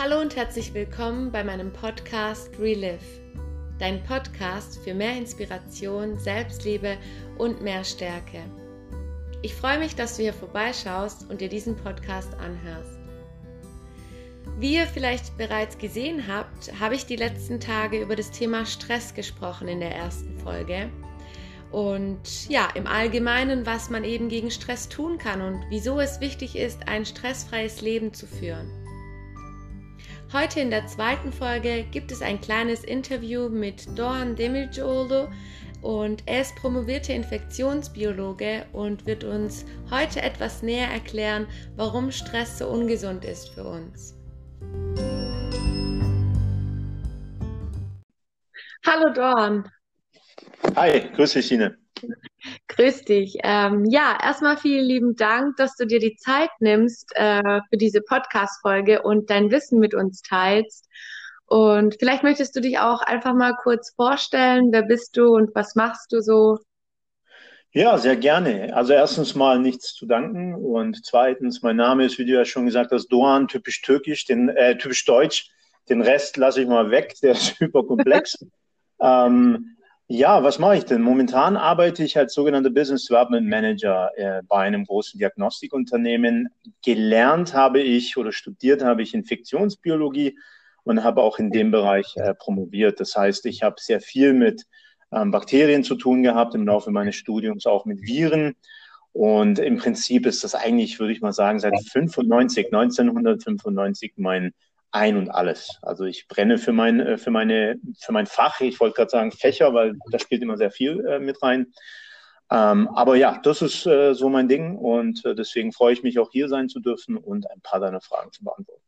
Hallo und herzlich willkommen bei meinem Podcast Relive, dein Podcast für mehr Inspiration, Selbstliebe und mehr Stärke. Ich freue mich, dass du hier vorbeischaust und dir diesen Podcast anhörst. Wie ihr vielleicht bereits gesehen habt, habe ich die letzten Tage über das Thema Stress gesprochen in der ersten Folge. Und ja, im Allgemeinen, was man eben gegen Stress tun kann und wieso es wichtig ist, ein stressfreies Leben zu führen. Heute in der zweiten Folge gibt es ein kleines Interview mit Doğan Demircioğlu und er ist promovierter Infektionsbiologe und wird uns heute etwas näher erklären, warum Stress so ungesund ist für uns. Hallo Dorn. Hi, grüß dich, Sine. Grüß dich. Ähm, ja, erstmal vielen lieben Dank, dass du dir die Zeit nimmst äh, für diese Podcast-Folge und dein Wissen mit uns teilst. Und vielleicht möchtest du dich auch einfach mal kurz vorstellen. Wer bist du und was machst du so? Ja, sehr gerne. Also erstens mal nichts zu danken und zweitens, mein Name ist, wie du ja schon gesagt hast, Doğan, typisch türkisch, den, äh, typisch deutsch. Den Rest lasse ich mal weg, der ist hyperkomplex. ähm, ja, was mache ich denn? Momentan arbeite ich als sogenannter Business Development Manager äh, bei einem großen Diagnostikunternehmen. Gelernt habe ich oder studiert habe ich Infektionsbiologie und habe auch in dem Bereich äh, promoviert. Das heißt, ich habe sehr viel mit ähm, Bakterien zu tun gehabt im Laufe meines Studiums, auch mit Viren. Und im Prinzip ist das eigentlich, würde ich mal sagen, seit 95, 1995 mein ein und alles. Also ich brenne für mein, äh, für meine, für mein Fach. Ich wollte gerade sagen Fächer, weil da spielt immer sehr viel äh, mit rein. Ähm, aber ja, das ist äh, so mein Ding und äh, deswegen freue ich mich auch hier sein zu dürfen und ein paar deiner Fragen zu beantworten.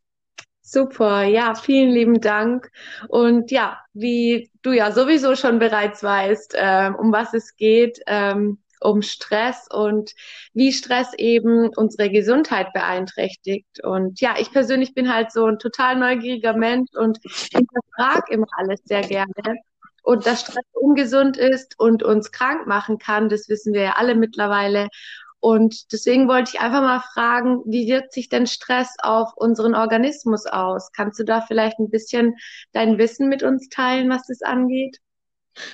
Super, ja, vielen lieben Dank. Und ja, wie du ja sowieso schon bereits weißt, äh, um was es geht, ähm, um Stress und wie Stress eben unsere Gesundheit beeinträchtigt. Und ja, ich persönlich bin halt so ein total neugieriger Mensch und hinterfrage immer alles sehr gerne. Und dass Stress ungesund ist und uns krank machen kann, das wissen wir ja alle mittlerweile. Und deswegen wollte ich einfach mal fragen, wie wirkt sich denn Stress auf unseren Organismus aus? Kannst du da vielleicht ein bisschen dein Wissen mit uns teilen, was das angeht?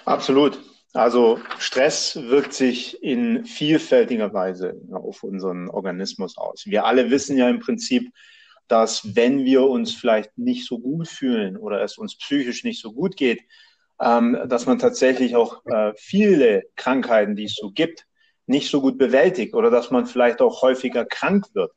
Absolut. Also Stress wirkt sich in vielfältiger Weise auf unseren Organismus aus. Wir alle wissen ja im Prinzip, dass wenn wir uns vielleicht nicht so gut fühlen oder es uns psychisch nicht so gut geht, ähm, dass man tatsächlich auch äh, viele Krankheiten, die es so gibt, nicht so gut bewältigt oder dass man vielleicht auch häufiger krank wird.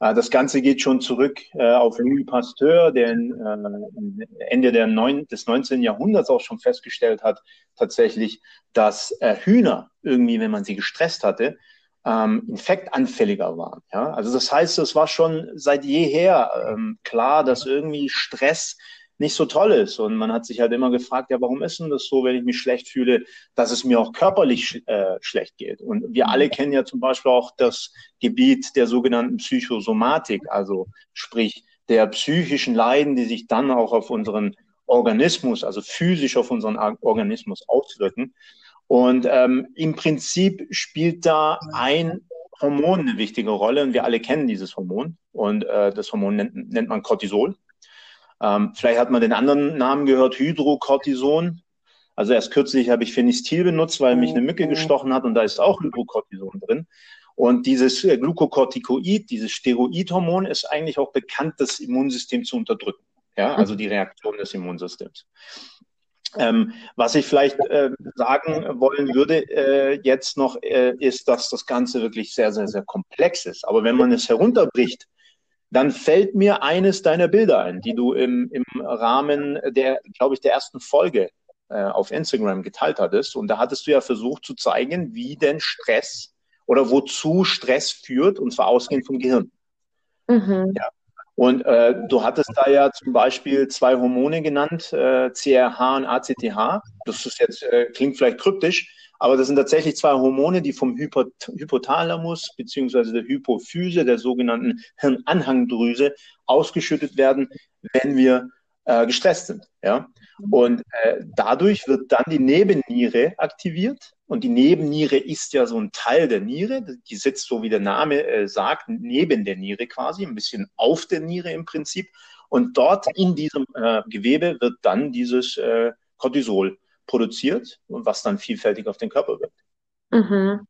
Äh, das Ganze geht schon zurück äh, auf Louis Pasteur, der äh, Ende der neun, des 19. Jahrhunderts auch schon festgestellt hat, tatsächlich, dass Hühner irgendwie, wenn man sie gestresst hatte, ähm, infektanfälliger waren. Ja? Also das heißt, es war schon seit jeher ähm, klar, dass irgendwie Stress nicht so toll ist. Und man hat sich halt immer gefragt, ja, warum ist denn das so, wenn ich mich schlecht fühle, dass es mir auch körperlich äh, schlecht geht? Und wir alle mhm. kennen ja zum Beispiel auch das Gebiet der sogenannten Psychosomatik, also sprich der psychischen Leiden, die sich dann auch auf unseren Organismus, also physisch auf unseren Organismus auswirken. Und ähm, im Prinzip spielt da ein Hormon eine wichtige Rolle und wir alle kennen dieses Hormon und äh, das Hormon nennt, nennt man Cortisol. Ähm, vielleicht hat man den anderen Namen gehört, Hydrocortison. Also erst kürzlich habe ich Phenistil benutzt, weil mich eine Mücke mhm. gestochen hat und da ist auch Hydrocortison drin. Und dieses äh, Glucocorticoid, dieses Steroidhormon, ist eigentlich auch bekannt, das Immunsystem zu unterdrücken. Ja, also die Reaktion des Immunsystems. Ähm, was ich vielleicht äh, sagen wollen würde äh, jetzt noch, äh, ist, dass das Ganze wirklich sehr, sehr, sehr komplex ist. Aber wenn man es herunterbricht dann fällt mir eines deiner Bilder ein, die du im, im Rahmen der, glaube ich, der ersten Folge äh, auf Instagram geteilt hattest. Und da hattest du ja versucht zu zeigen, wie denn Stress oder wozu Stress führt, und zwar ausgehend vom Gehirn. Mhm. Ja. Und äh, du hattest da ja zum Beispiel zwei Hormone genannt, äh, CRH und ACTH. Das ist jetzt, äh, klingt vielleicht kryptisch, aber das sind tatsächlich zwei Hormone, die vom Hypothalamus beziehungsweise der Hypophyse, der sogenannten Hirnanhangdrüse, ausgeschüttet werden, wenn wir äh, gestresst sind. Ja? Und äh, dadurch wird dann die Nebenniere aktiviert. Und die Nebenniere ist ja so ein Teil der Niere. Die sitzt, so wie der Name äh, sagt, neben der Niere quasi, ein bisschen auf der Niere im Prinzip. Und dort in diesem äh, Gewebe wird dann dieses äh, Cortisol produziert und was dann vielfältig auf den Körper wirkt. Mhm.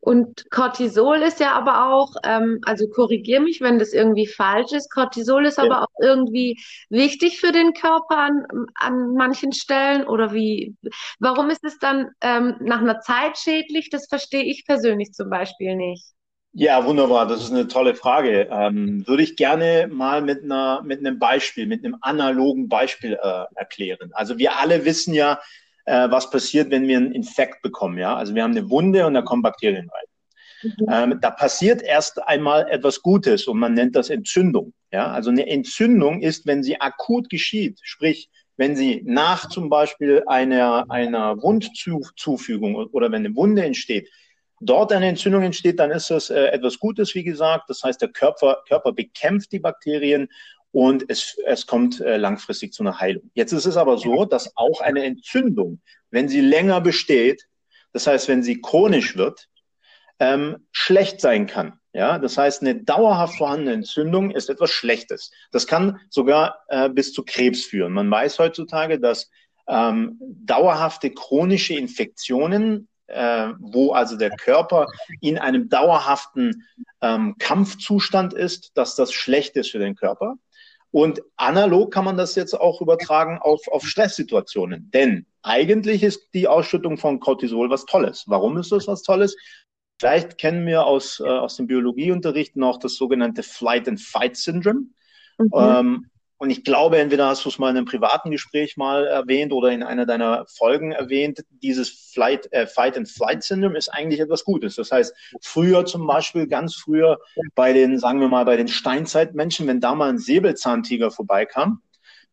Und Cortisol ist ja aber auch, ähm, also korrigier mich, wenn das irgendwie falsch ist. Cortisol ist ja. aber auch irgendwie wichtig für den Körper an, an manchen Stellen oder wie? Warum ist es dann ähm, nach einer Zeit schädlich? Das verstehe ich persönlich zum Beispiel nicht. Ja, wunderbar. Das ist eine tolle Frage. Ähm, würde ich gerne mal mit einer, mit einem Beispiel, mit einem analogen Beispiel äh, erklären. Also wir alle wissen ja, äh, was passiert, wenn wir einen Infekt bekommen. Ja, also wir haben eine Wunde und da kommen Bakterien rein. Mhm. Ähm, da passiert erst einmal etwas Gutes und man nennt das Entzündung. Ja, also eine Entzündung ist, wenn sie akut geschieht, sprich, wenn sie nach zum Beispiel einer, einer Wundzufügung oder wenn eine Wunde entsteht, dort eine Entzündung entsteht, dann ist das äh, etwas Gutes, wie gesagt. Das heißt, der Körper, Körper bekämpft die Bakterien und es, es kommt äh, langfristig zu einer Heilung. Jetzt ist es aber so, dass auch eine Entzündung, wenn sie länger besteht, das heißt, wenn sie chronisch wird, ähm, schlecht sein kann. Ja, das heißt, eine dauerhaft vorhandene Entzündung ist etwas Schlechtes. Das kann sogar äh, bis zu Krebs führen. Man weiß heutzutage, dass ähm, dauerhafte chronische Infektionen äh, wo also der Körper in einem dauerhaften ähm, Kampfzustand ist, dass das schlecht ist für den Körper. Und analog kann man das jetzt auch übertragen auf, auf Stresssituationen. Denn eigentlich ist die Ausschüttung von Cortisol was Tolles. Warum ist das was Tolles? Vielleicht kennen wir aus, äh, aus dem Biologieunterricht noch das sogenannte Flight and Fight Syndrome. Mhm. Ähm, und ich glaube, entweder hast du es mal in einem privaten Gespräch mal erwähnt oder in einer deiner Folgen erwähnt, dieses Flight, äh, Fight and Flight Syndrome ist eigentlich etwas Gutes. Das heißt, früher zum Beispiel, ganz früher bei den, sagen wir mal, bei den Steinzeitmenschen, wenn da mal ein Säbelzahntiger vorbeikam,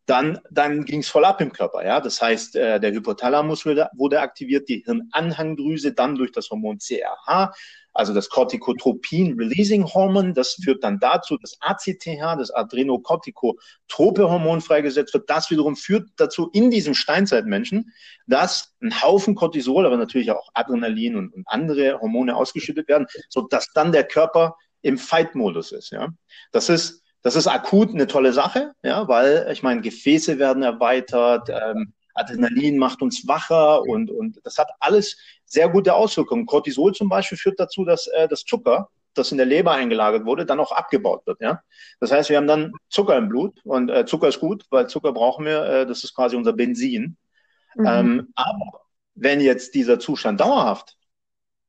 dann, dann ging es voll ab im Körper. Ja? Das heißt, äh, der Hypothalamus wurde, wurde aktiviert, die Hirnanhangdrüse dann durch das Hormon CRH also das Corticotropin-Releasing-Hormon, das führt dann dazu, dass ACTH, das Adrenocorticotrope Hormon freigesetzt wird. Das wiederum führt dazu in diesem Steinzeitmenschen, dass ein Haufen Cortisol, aber natürlich auch Adrenalin und, und andere Hormone ausgeschüttet werden, so dass dann der Körper im Fight-Modus ist. Ja, das ist das ist akut eine tolle Sache, ja, weil ich meine Gefäße werden erweitert, ähm, Adrenalin macht uns wacher und, und das hat alles sehr gute Auswirkungen. Cortisol zum Beispiel führt dazu, dass äh, das Zucker, das in der Leber eingelagert wurde, dann auch abgebaut wird. Ja? Das heißt, wir haben dann Zucker im Blut und äh, Zucker ist gut, weil Zucker brauchen wir, äh, das ist quasi unser Benzin. Mhm. Ähm, aber wenn jetzt dieser Zustand dauerhaft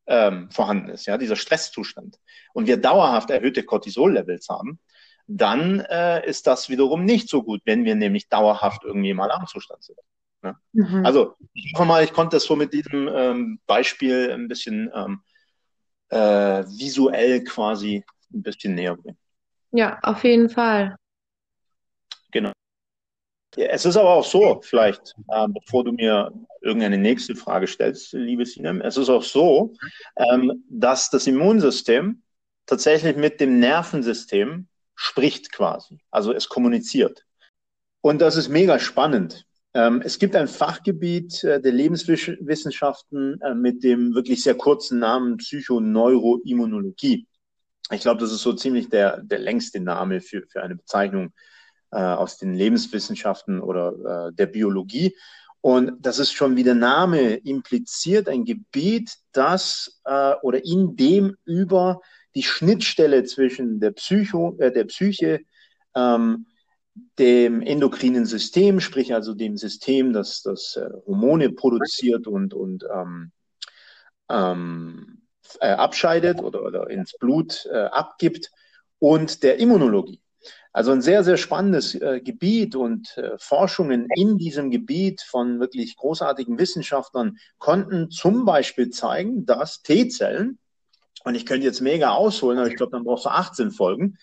ähm, vorhanden ist, ja, dieser Stresszustand, und wir dauerhaft erhöhte Cortisol-Levels haben, dann äh, ist das wiederum nicht so gut, wenn wir nämlich dauerhaft irgendwie im Alarmzustand sind. Ne? Mhm. Also ich hoffe mal, ich konnte das so mit diesem ähm, Beispiel ein bisschen ähm, äh, visuell quasi ein bisschen näher bringen. Ja, auf jeden Fall. Genau. Es ist aber auch so, vielleicht, äh, bevor du mir irgendeine nächste Frage stellst, liebe Sinem, es ist auch so, ähm, dass das Immunsystem tatsächlich mit dem Nervensystem spricht quasi. Also es kommuniziert. Und das ist mega spannend. Ähm, es gibt ein Fachgebiet äh, der Lebenswissenschaften äh, mit dem wirklich sehr kurzen Namen Psychoneuroimmunologie. Ich glaube, das ist so ziemlich der, der längste Name für, für eine Bezeichnung äh, aus den Lebenswissenschaften oder der Biologie. Und das ist schon, wie der Name impliziert, ein Gebiet, das oder in dem über die Schnittstelle zwischen der, Psycho, äh, der Psyche, ähm, dem endokrinen System, sprich also dem System, das, das äh, Hormone produziert und, und ähm, ähm, äh, abscheidet oder, oder ins Blut äh, abgibt, und der Immunologie. Also ein sehr, sehr spannendes äh, Gebiet und äh, Forschungen in diesem Gebiet von wirklich großartigen Wissenschaftlern konnten zum Beispiel zeigen, dass T-Zellen, und ich könnte jetzt mega ausholen, aber ich glaube, dann brauchst du 18 Folgen,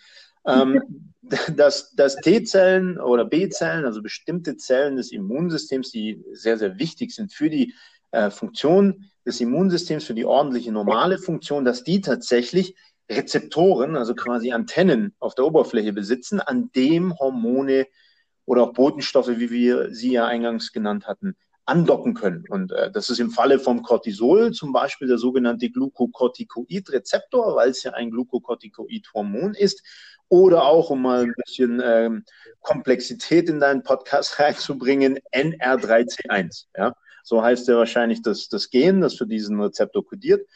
ähm, dass, dass T-Zellen oder B-Zellen, also bestimmte Zellen des Immunsystems, die sehr, sehr wichtig sind für die äh, Funktion des Immunsystems, für die ordentliche normale Funktion, dass die tatsächlich Rezeptoren, also quasi Antennen auf der Oberfläche besitzen, an dem Hormone oder auch Botenstoffe, wie wir sie ja eingangs genannt hatten, andocken können. Und äh, das ist im Falle vom Cortisol zum Beispiel der sogenannte Glucocorticoid-Rezeptor, weil es ja ein Glucocorticoid-Hormon ist. Oder auch, um mal ein bisschen ähm, Komplexität in deinen Podcast reinzubringen, NR3C1. Ja? So heißt ja wahrscheinlich das, das Gen, das für diesen Rezeptor kodiert.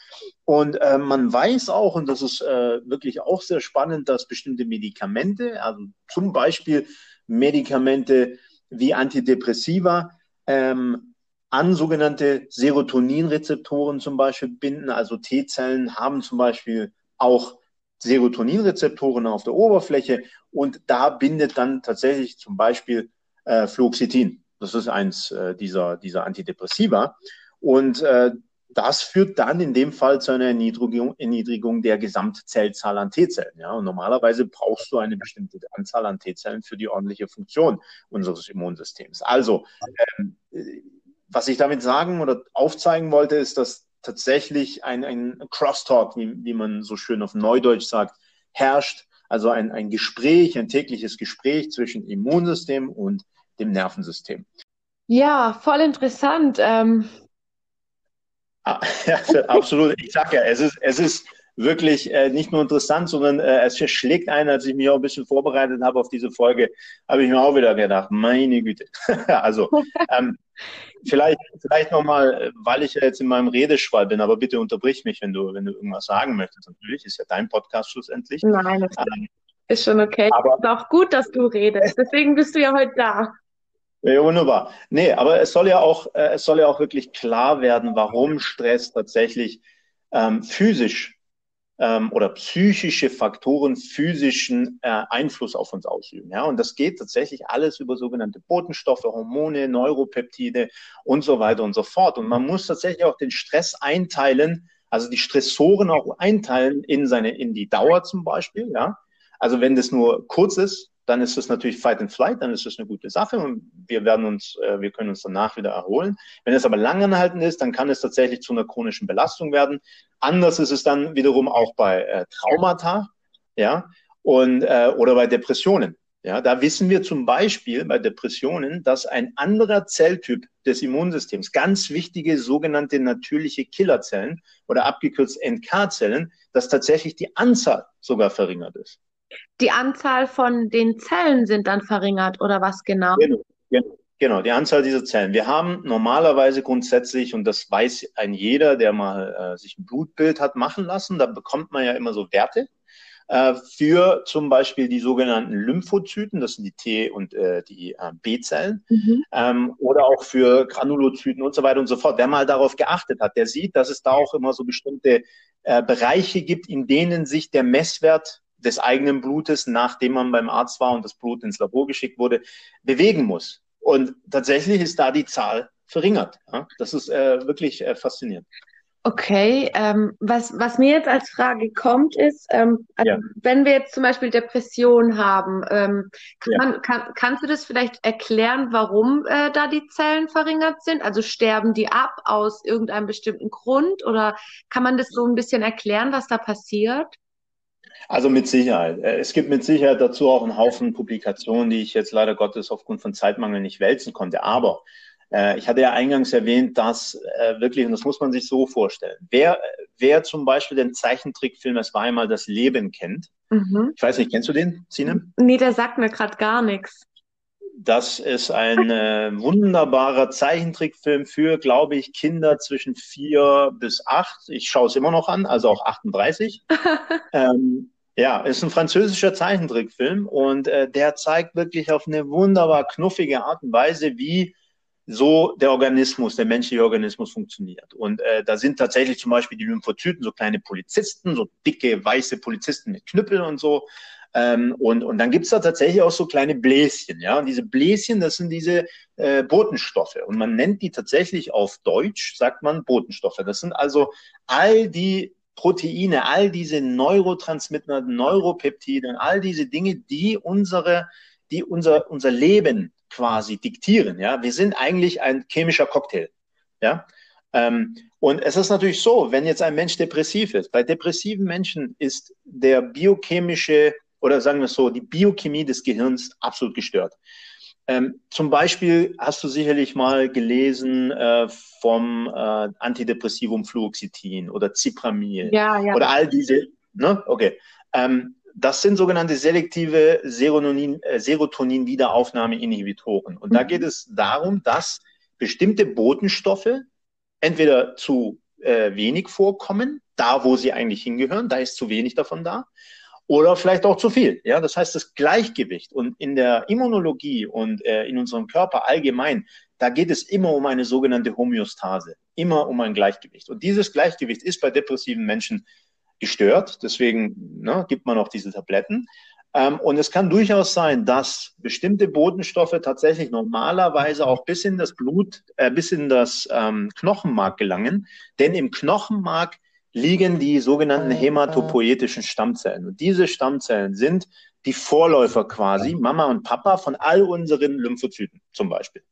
Und äh, man weiß auch, und das ist äh, wirklich auch sehr spannend, dass bestimmte Medikamente, also zum Beispiel Medikamente wie Antidepressiva, ähm, an sogenannte Serotoninrezeptoren zum Beispiel binden. Also T-Zellen haben zum Beispiel auch Serotoninrezeptoren auf der Oberfläche und da bindet dann tatsächlich zum Beispiel äh, Fluoxetin. Das ist eins äh, dieser, dieser Antidepressiva. Und äh, das führt dann in dem Fall zu einer Erniedrigung, Erniedrigung der Gesamtzellzahl an T-Zellen. Ja? Und normalerweise brauchst du eine bestimmte Anzahl an T-Zellen für die ordentliche Funktion unseres Immunsystems. Also, ähm, was ich damit sagen oder aufzeigen wollte, ist, dass tatsächlich ein, ein Crosstalk, wie, wie man so schön auf Neudeutsch sagt, herrscht. Also ein, ein Gespräch, ein tägliches Gespräch zwischen Immunsystem und dem Nervensystem. Ja, voll interessant. Ähm. Ah, ja, absolut. Ich sage ja, es ist, es ist wirklich äh, nicht nur interessant, sondern äh, es verschlägt einen, als ich mich auch ein bisschen vorbereitet habe auf diese Folge, habe ich mir auch wieder gedacht, meine Güte. also ähm, vielleicht, vielleicht nochmal, weil ich ja jetzt in meinem Redeschwall bin, aber bitte unterbrich mich, wenn du, wenn du irgendwas sagen möchtest. Natürlich ist ja dein Podcast schlussendlich. Nein, das ähm, ist schon okay. Aber ist auch gut, dass du redest. Deswegen bist du ja heute da. Ja, wunderbar. Nee, aber es soll ja auch, äh, es soll ja auch wirklich klar werden, warum Stress tatsächlich ähm, physisch ähm, oder psychische Faktoren physischen äh, Einfluss auf uns ausüben. Ja, und das geht tatsächlich alles über sogenannte Botenstoffe, Hormone, Neuropeptide und so weiter und so fort. Und man muss tatsächlich auch den Stress einteilen, also die Stressoren auch einteilen in seine, in die Dauer zum Beispiel. Ja, also wenn das nur kurz ist, dann ist das natürlich Fight and Flight, dann ist das eine gute Sache und wir werden uns, äh, wir können uns danach wieder erholen. Wenn es aber lang anhaltend ist, dann kann es tatsächlich zu einer chronischen Belastung werden. Anders ist es dann wiederum auch bei äh, Traumata, ja, und, äh, oder bei Depressionen. Ja, da wissen wir zum Beispiel bei Depressionen, dass ein anderer Zelltyp des Immunsystems, ganz wichtige sogenannte natürliche Killerzellen oder abgekürzt NK-Zellen, dass tatsächlich die Anzahl sogar verringert ist die Anzahl von den Zellen sind dann verringert oder was genau? Genau, genau, genau, die Anzahl dieser Zellen. Wir haben normalerweise grundsätzlich, und das weiß ein jeder, der mal äh, sich ein Blutbild hat machen lassen, da bekommt man ja immer so Werte äh, für zum Beispiel die sogenannten Lymphozyten, das sind die T- und äh, die äh, B-Zellen, mhm. ähm, oder auch für Granulozyten und so weiter und so fort. Wer mal darauf geachtet hat, der sieht, dass es da auch immer so bestimmte äh, Bereiche gibt, in denen sich der Messwert des eigenen Blutes, nachdem man beim Arzt war und das Blut ins Labor geschickt wurde, bewegen muss. Und tatsächlich ist da die Zahl verringert. Ja? Das ist äh, wirklich äh, faszinierend. Okay, ähm, was, was mir jetzt als Frage kommt, ist, ähm, also ja. wenn wir jetzt zum Beispiel Depression haben, ähm, kann, ja. kann, kannst du das vielleicht erklären, warum äh, da die Zellen verringert sind? Also sterben die ab aus irgendeinem bestimmten Grund oder kann man das so ein bisschen erklären, was da passiert? Also mit Sicherheit. Äh, es gibt mit Sicherheit dazu auch einen Haufen Publikationen, die ich jetzt leider Gottes aufgrund von Zeitmangel nicht wälzen konnte. Aber äh, ich hatte ja eingangs erwähnt, dass äh, wirklich, und das muss man sich so vorstellen, wer, wer zum Beispiel den Zeichentrickfilm Es war einmal das Leben kennt, mhm. ich weiß nicht, kennst du den, Sinem? Nee, der sagt mir gerade gar nichts. Das ist ein äh, wunderbarer Zeichentrickfilm für, glaube ich, Kinder zwischen vier bis acht. Ich schaue es immer noch an, also auch 38. ähm, ja, ist ein französischer Zeichentrickfilm und äh, der zeigt wirklich auf eine wunderbar knuffige Art und Weise, wie so der Organismus, der menschliche Organismus funktioniert. Und äh, da sind tatsächlich zum Beispiel die Lymphozyten, so kleine Polizisten, so dicke, weiße Polizisten mit Knüppeln und so. Ähm, und, und dann gibt's da tatsächlich auch so kleine Bläschen, ja. Und diese Bläschen, das sind diese äh, Botenstoffe. Und man nennt die tatsächlich auf Deutsch, sagt man Botenstoffe. Das sind also all die Proteine, all diese Neurotransmitter, Neuropeptide, all diese Dinge, die unsere, die unser, unser Leben quasi diktieren. Ja, wir sind eigentlich ein chemischer Cocktail. Ja, ähm, und es ist natürlich so, wenn jetzt ein Mensch depressiv ist, bei depressiven Menschen ist der biochemische oder sagen wir es so, die Biochemie des Gehirns absolut gestört. Ähm, zum Beispiel hast du sicherlich mal gelesen äh, vom äh, Antidepressivum Fluoxetin oder Cipramil ja, ja. oder all diese. Ne? Okay. Ähm, das sind sogenannte selektive Serotonin, äh, Serotonin-Wiederaufnahmeinhibitoren. Und mhm. da geht es darum, dass bestimmte Botenstoffe entweder zu äh, wenig vorkommen, da wo sie eigentlich hingehören, da ist zu wenig davon da, oder vielleicht auch zu viel. Ja, das heißt, das Gleichgewicht und in der Immunologie und äh, in unserem Körper allgemein, da geht es immer um eine sogenannte Homöostase, immer um ein Gleichgewicht. Und dieses Gleichgewicht ist bei depressiven Menschen gestört. Deswegen ne, gibt man auch diese Tabletten. Ähm, und es kann durchaus sein, dass bestimmte Botenstoffe tatsächlich normalerweise auch bis in das Blut, äh, bis in das ähm, Knochenmark gelangen. Denn im Knochenmark liegen die sogenannten hämatopoietischen Stammzellen. Und diese Stammzellen sind die Vorläufer quasi, Mama und Papa, von all unseren Lymphozyten zum Beispiel.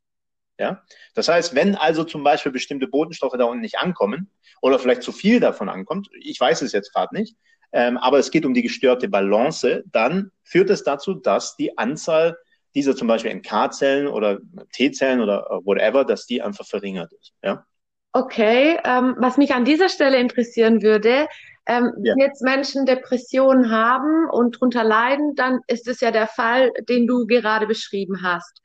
Ja? Das heißt, wenn also zum Beispiel bestimmte Botenstoffe da unten nicht ankommen oder vielleicht zu viel davon ankommt, ich weiß es jetzt gerade nicht, ähm, aber es geht um die gestörte Balance, dann führt es dazu, dass die Anzahl dieser zum Beispiel NK-Zellen oder T-Zellen oder whatever, dass die einfach verringert ist. Ja? Okay, ähm, was mich an dieser Stelle interessieren würde, ähm, ja. wenn jetzt Menschen Depressionen haben und drunter leiden, dann ist es ja der Fall, den du gerade beschrieben hast.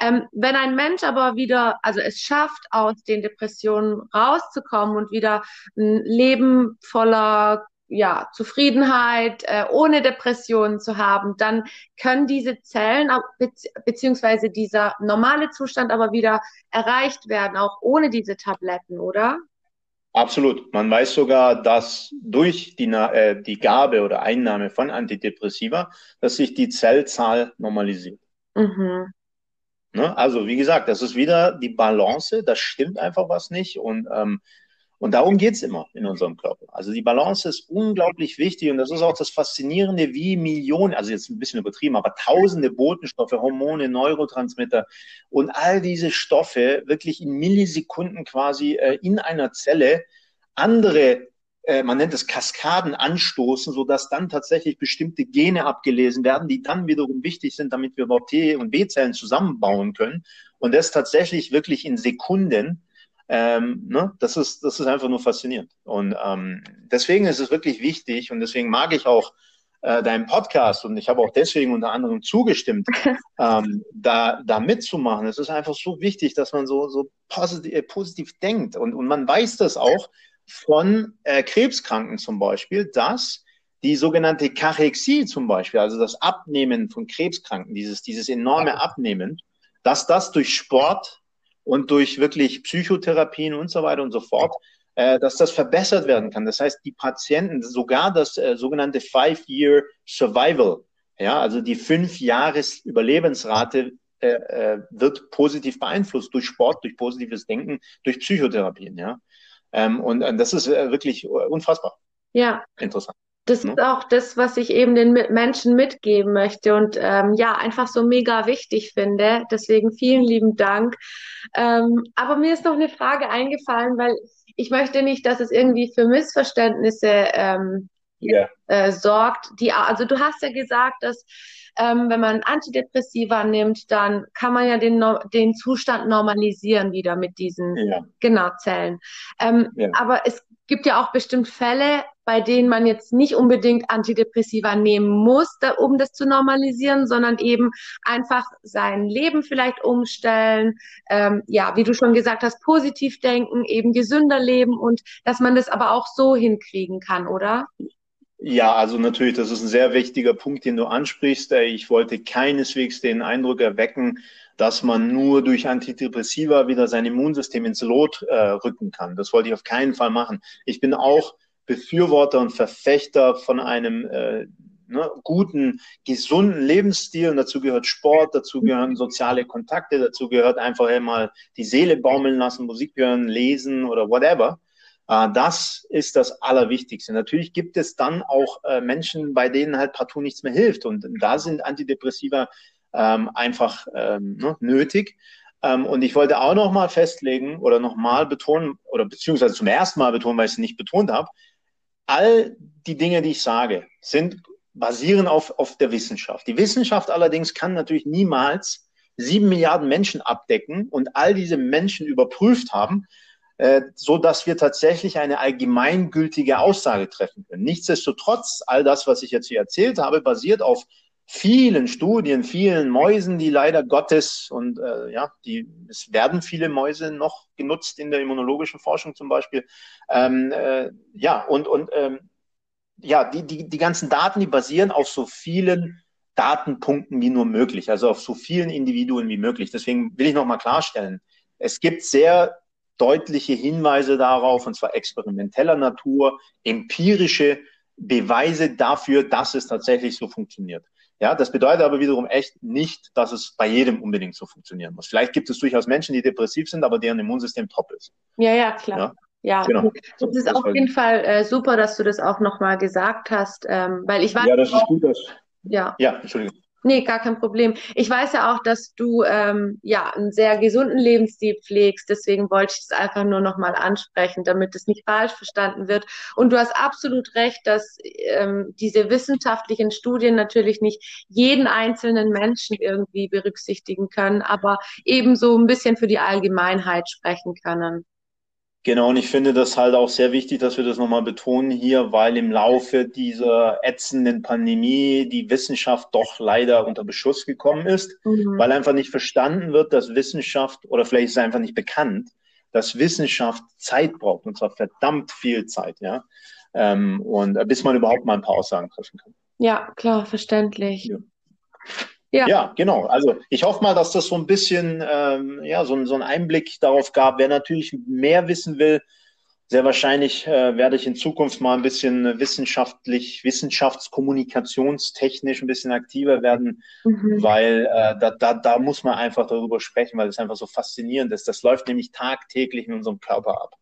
Ähm, wenn ein Mensch aber wieder, also es schafft, aus den Depressionen rauszukommen und wieder ein Leben voller ja, Zufriedenheit, äh, ohne Depressionen zu haben, dann können diese Zellen bezieh beziehungsweise dieser normale Zustand aber wieder erreicht werden, auch ohne diese Tabletten, oder? Absolut. Man weiß sogar, dass durch die, äh, die Gabe oder Einnahme von Antidepressiva, dass sich die Zellzahl normalisiert. Mhm. Ne? Also wie gesagt, das ist wieder die Balance, das stimmt einfach was nicht und ähm, und darum geht's immer in unserem Körper. Also die Balance ist unglaublich wichtig und das ist auch das Faszinierende, wie Millionen, also jetzt ein bisschen übertrieben, aber tausende Botenstoffe, Hormone, Neurotransmitter und all diese Stoffe wirklich in Millisekunden quasi äh, in einer Zelle andere äh, man nennt es Kaskaden anstoßen, sodass dann tatsächlich bestimmte Gene abgelesen werden, die dann wiederum wichtig sind, damit wir überhaupt T- und B-Zellen zusammenbauen können. Und das tatsächlich wirklich in Sekunden ähm, ne? das, ist, das ist einfach nur faszinierend. Und ähm, deswegen ist es wirklich wichtig und deswegen mag ich auch äh, deinen Podcast und ich habe auch deswegen unter anderem zugestimmt, ähm, da, da mitzumachen. Es ist einfach so wichtig, dass man so, so positiv, äh, positiv denkt. Und, und man weiß das auch von äh, Krebskranken zum Beispiel, dass die sogenannte Kachexie zum Beispiel, also das Abnehmen von Krebskranken, dieses, dieses enorme Abnehmen, dass das durch Sport und durch wirklich Psychotherapien und so weiter und so fort, äh, dass das verbessert werden kann. Das heißt, die Patienten, sogar das äh, sogenannte Five-Year Survival, ja, also die fünf Jahres Überlebensrate äh, äh, wird positiv beeinflusst durch Sport, durch positives Denken, durch Psychotherapien, ja. Ähm, und, und das ist äh, wirklich unfassbar. Ja. Interessant. Das ist auch das, was ich eben den Menschen mitgeben möchte und ähm, ja, einfach so mega wichtig finde. Deswegen vielen lieben Dank. Ähm, aber mir ist noch eine Frage eingefallen, weil ich möchte nicht, dass es irgendwie für Missverständnisse ähm, yeah. äh, sorgt. Die, also du hast ja gesagt, dass ähm, wenn man Antidepressiva nimmt, dann kann man ja den, den Zustand normalisieren wieder mit diesen ja. genau Zellen. Ähm, ja. Aber es gibt ja auch bestimmt Fälle, bei denen man jetzt nicht unbedingt Antidepressiva nehmen muss, da, um das zu normalisieren, sondern eben einfach sein Leben vielleicht umstellen, ähm, ja, wie du schon gesagt hast, positiv denken, eben gesünder leben und dass man das aber auch so hinkriegen kann, oder? Ja, also natürlich, das ist ein sehr wichtiger Punkt, den du ansprichst. Ich wollte keineswegs den Eindruck erwecken, dass man nur durch Antidepressiva wieder sein Immunsystem ins Lot äh, rücken kann. Das wollte ich auf keinen Fall machen. Ich bin auch Befürworter und Verfechter von einem äh, ne, guten, gesunden Lebensstil. Und dazu gehört Sport, dazu gehören soziale Kontakte, dazu gehört einfach mal die Seele baumeln lassen, Musik hören, lesen oder whatever. Äh, das ist das Allerwichtigste. Natürlich gibt es dann auch äh, Menschen, bei denen halt partout nichts mehr hilft. Und da sind Antidepressiva ähm, einfach ähm, ne, nötig. Ähm, und ich wollte auch nochmal festlegen oder nochmal betonen, oder beziehungsweise zum ersten Mal betonen, weil ich es nicht betont habe, all die Dinge, die ich sage, sind basieren auf, auf der Wissenschaft. Die Wissenschaft allerdings kann natürlich niemals sieben Milliarden Menschen abdecken und all diese Menschen überprüft haben, so dass wir tatsächlich eine allgemeingültige Aussage treffen können. Nichtsdestotrotz, all das, was ich jetzt hier erzählt habe, basiert auf vielen Studien, vielen Mäusen, die leider Gottes und äh, ja, die es werden viele Mäuse noch genutzt in der immunologischen Forschung zum Beispiel. Ähm, äh, ja, und, und ähm, ja, die, die, die ganzen Daten, die basieren auf so vielen Datenpunkten wie nur möglich, also auf so vielen Individuen wie möglich. Deswegen will ich nochmal klarstellen, es gibt sehr deutliche Hinweise darauf, und zwar experimenteller Natur, empirische Beweise dafür, dass es tatsächlich so funktioniert. Ja, das bedeutet aber wiederum echt nicht, dass es bei jedem unbedingt so funktionieren muss. Vielleicht gibt es durchaus Menschen, die depressiv sind, aber deren Immunsystem top ist. Ja, ja, klar. Ja? Ja, genau. Das ist auf jeden Fall äh, super, dass du das auch nochmal gesagt hast, ähm, weil ich weiß. Ja, das ist gut, dass. Ja. Ja, Entschuldigung. Nee, gar kein Problem. Ich weiß ja auch, dass du ähm, ja einen sehr gesunden Lebensstil pflegst. Deswegen wollte ich es einfach nur nochmal ansprechen, damit es nicht falsch verstanden wird. Und du hast absolut recht, dass ähm, diese wissenschaftlichen Studien natürlich nicht jeden einzelnen Menschen irgendwie berücksichtigen können, aber ebenso ein bisschen für die Allgemeinheit sprechen können. Genau, und ich finde das halt auch sehr wichtig, dass wir das nochmal betonen hier, weil im Laufe dieser ätzenden Pandemie die Wissenschaft doch leider unter Beschuss gekommen ist, mhm. weil einfach nicht verstanden wird, dass Wissenschaft, oder vielleicht ist es einfach nicht bekannt, dass Wissenschaft Zeit braucht, und zwar verdammt viel Zeit, ja. Ähm, und äh, bis man überhaupt mal ein paar Aussagen treffen kann. Ja, klar, verständlich. Ja. Ja. ja, genau. Also ich hoffe mal, dass das so ein bisschen, ähm, ja, so, so einen Einblick darauf gab. Wer natürlich mehr wissen will, sehr wahrscheinlich äh, werde ich in Zukunft mal ein bisschen wissenschaftlich, wissenschaftskommunikationstechnisch ein bisschen aktiver werden, mhm. weil äh, da, da, da muss man einfach darüber sprechen, weil es einfach so faszinierend ist. Das läuft nämlich tagtäglich in unserem Körper ab.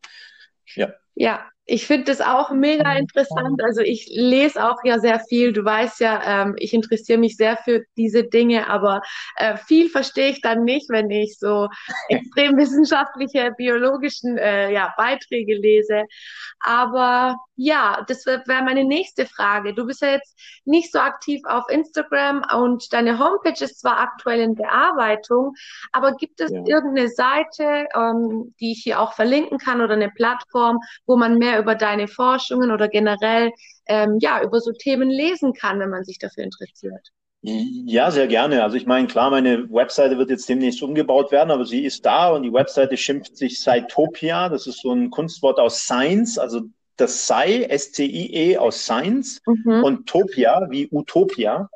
Ja. Ja, ich finde das auch mega interessant. Also ich lese auch ja sehr viel. Du weißt ja, ähm, ich interessiere mich sehr für diese Dinge, aber äh, viel verstehe ich dann nicht, wenn ich so extrem wissenschaftliche, biologischen äh, ja, Beiträge lese. Aber ja, das wäre wär meine nächste Frage. Du bist ja jetzt nicht so aktiv auf Instagram und deine Homepage ist zwar aktuell in Bearbeitung, aber gibt es ja. irgendeine Seite, ähm, die ich hier auch verlinken kann oder eine Plattform, wo man mehr über deine Forschungen oder generell ähm, ja über so Themen lesen kann, wenn man sich dafür interessiert? Ja, sehr gerne. Also ich meine, klar, meine Webseite wird jetzt demnächst umgebaut werden, aber sie ist da und die Webseite schimpft sich Scientopia. Das ist so ein Kunstwort aus Science, also das Sci, S-C-I-E aus Science mhm. und Topia wie Utopia.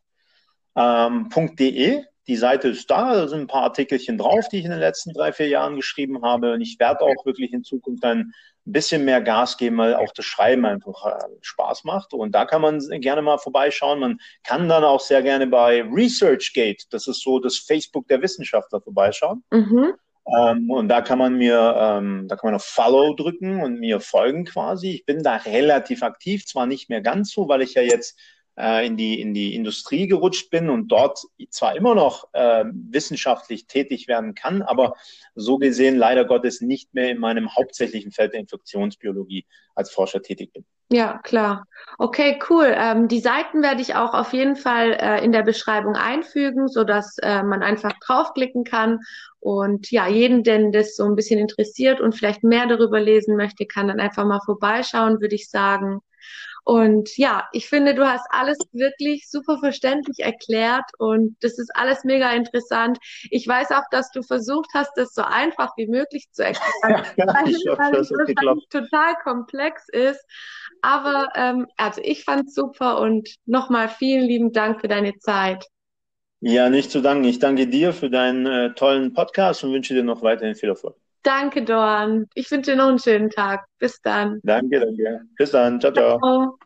Ähm, .de. Die Seite ist da, da sind ein paar Artikelchen drauf, die ich in den letzten drei, vier Jahren geschrieben habe. Und ich werde auch wirklich in Zukunft ein bisschen mehr Gas geben, weil auch das Schreiben einfach äh, Spaß macht. Und da kann man gerne mal vorbeischauen. Man kann dann auch sehr gerne bei ResearchGate, das ist so das Facebook der Wissenschaftler, vorbeischauen. Mhm. Ähm, und da kann man mir, ähm, da kann man auf Follow drücken und mir folgen quasi. Ich bin da relativ aktiv, zwar nicht mehr ganz so, weil ich ja jetzt äh, in, die, in die Industrie gerutscht bin und dort zwar immer noch äh, wissenschaftlich tätig werden kann, aber so gesehen leider Gottes nicht mehr in meinem hauptsächlichen Feld der Infektionsbiologie als Forscher tätig bin. Ja, klar. Okay, cool. Ähm, die Seiten werde ich auch auf jeden Fall äh, in der Beschreibung einfügen, so dass äh, man einfach draufklicken kann. Und ja, jeden, den das so ein bisschen interessiert und vielleicht mehr darüber lesen möchte, kann dann einfach mal vorbeischauen, würde ich sagen. Und ja, ich finde, du hast alles wirklich super verständlich erklärt und das ist alles mega interessant. Ich weiß auch, dass du versucht hast, das so einfach wie möglich zu erklären, ja, weil, ich weil das total komplex ist. Aber ähm, also ich fand's super und nochmal vielen lieben Dank für deine Zeit. Ja, nicht zu danken. Ich danke dir für deinen äh, tollen Podcast und wünsche dir noch weiterhin viel Erfolg. Danke, Dorn. Ich wünsche dir noch einen schönen Tag. Bis dann. Danke, danke. Bis dann. ciao. ciao. ciao.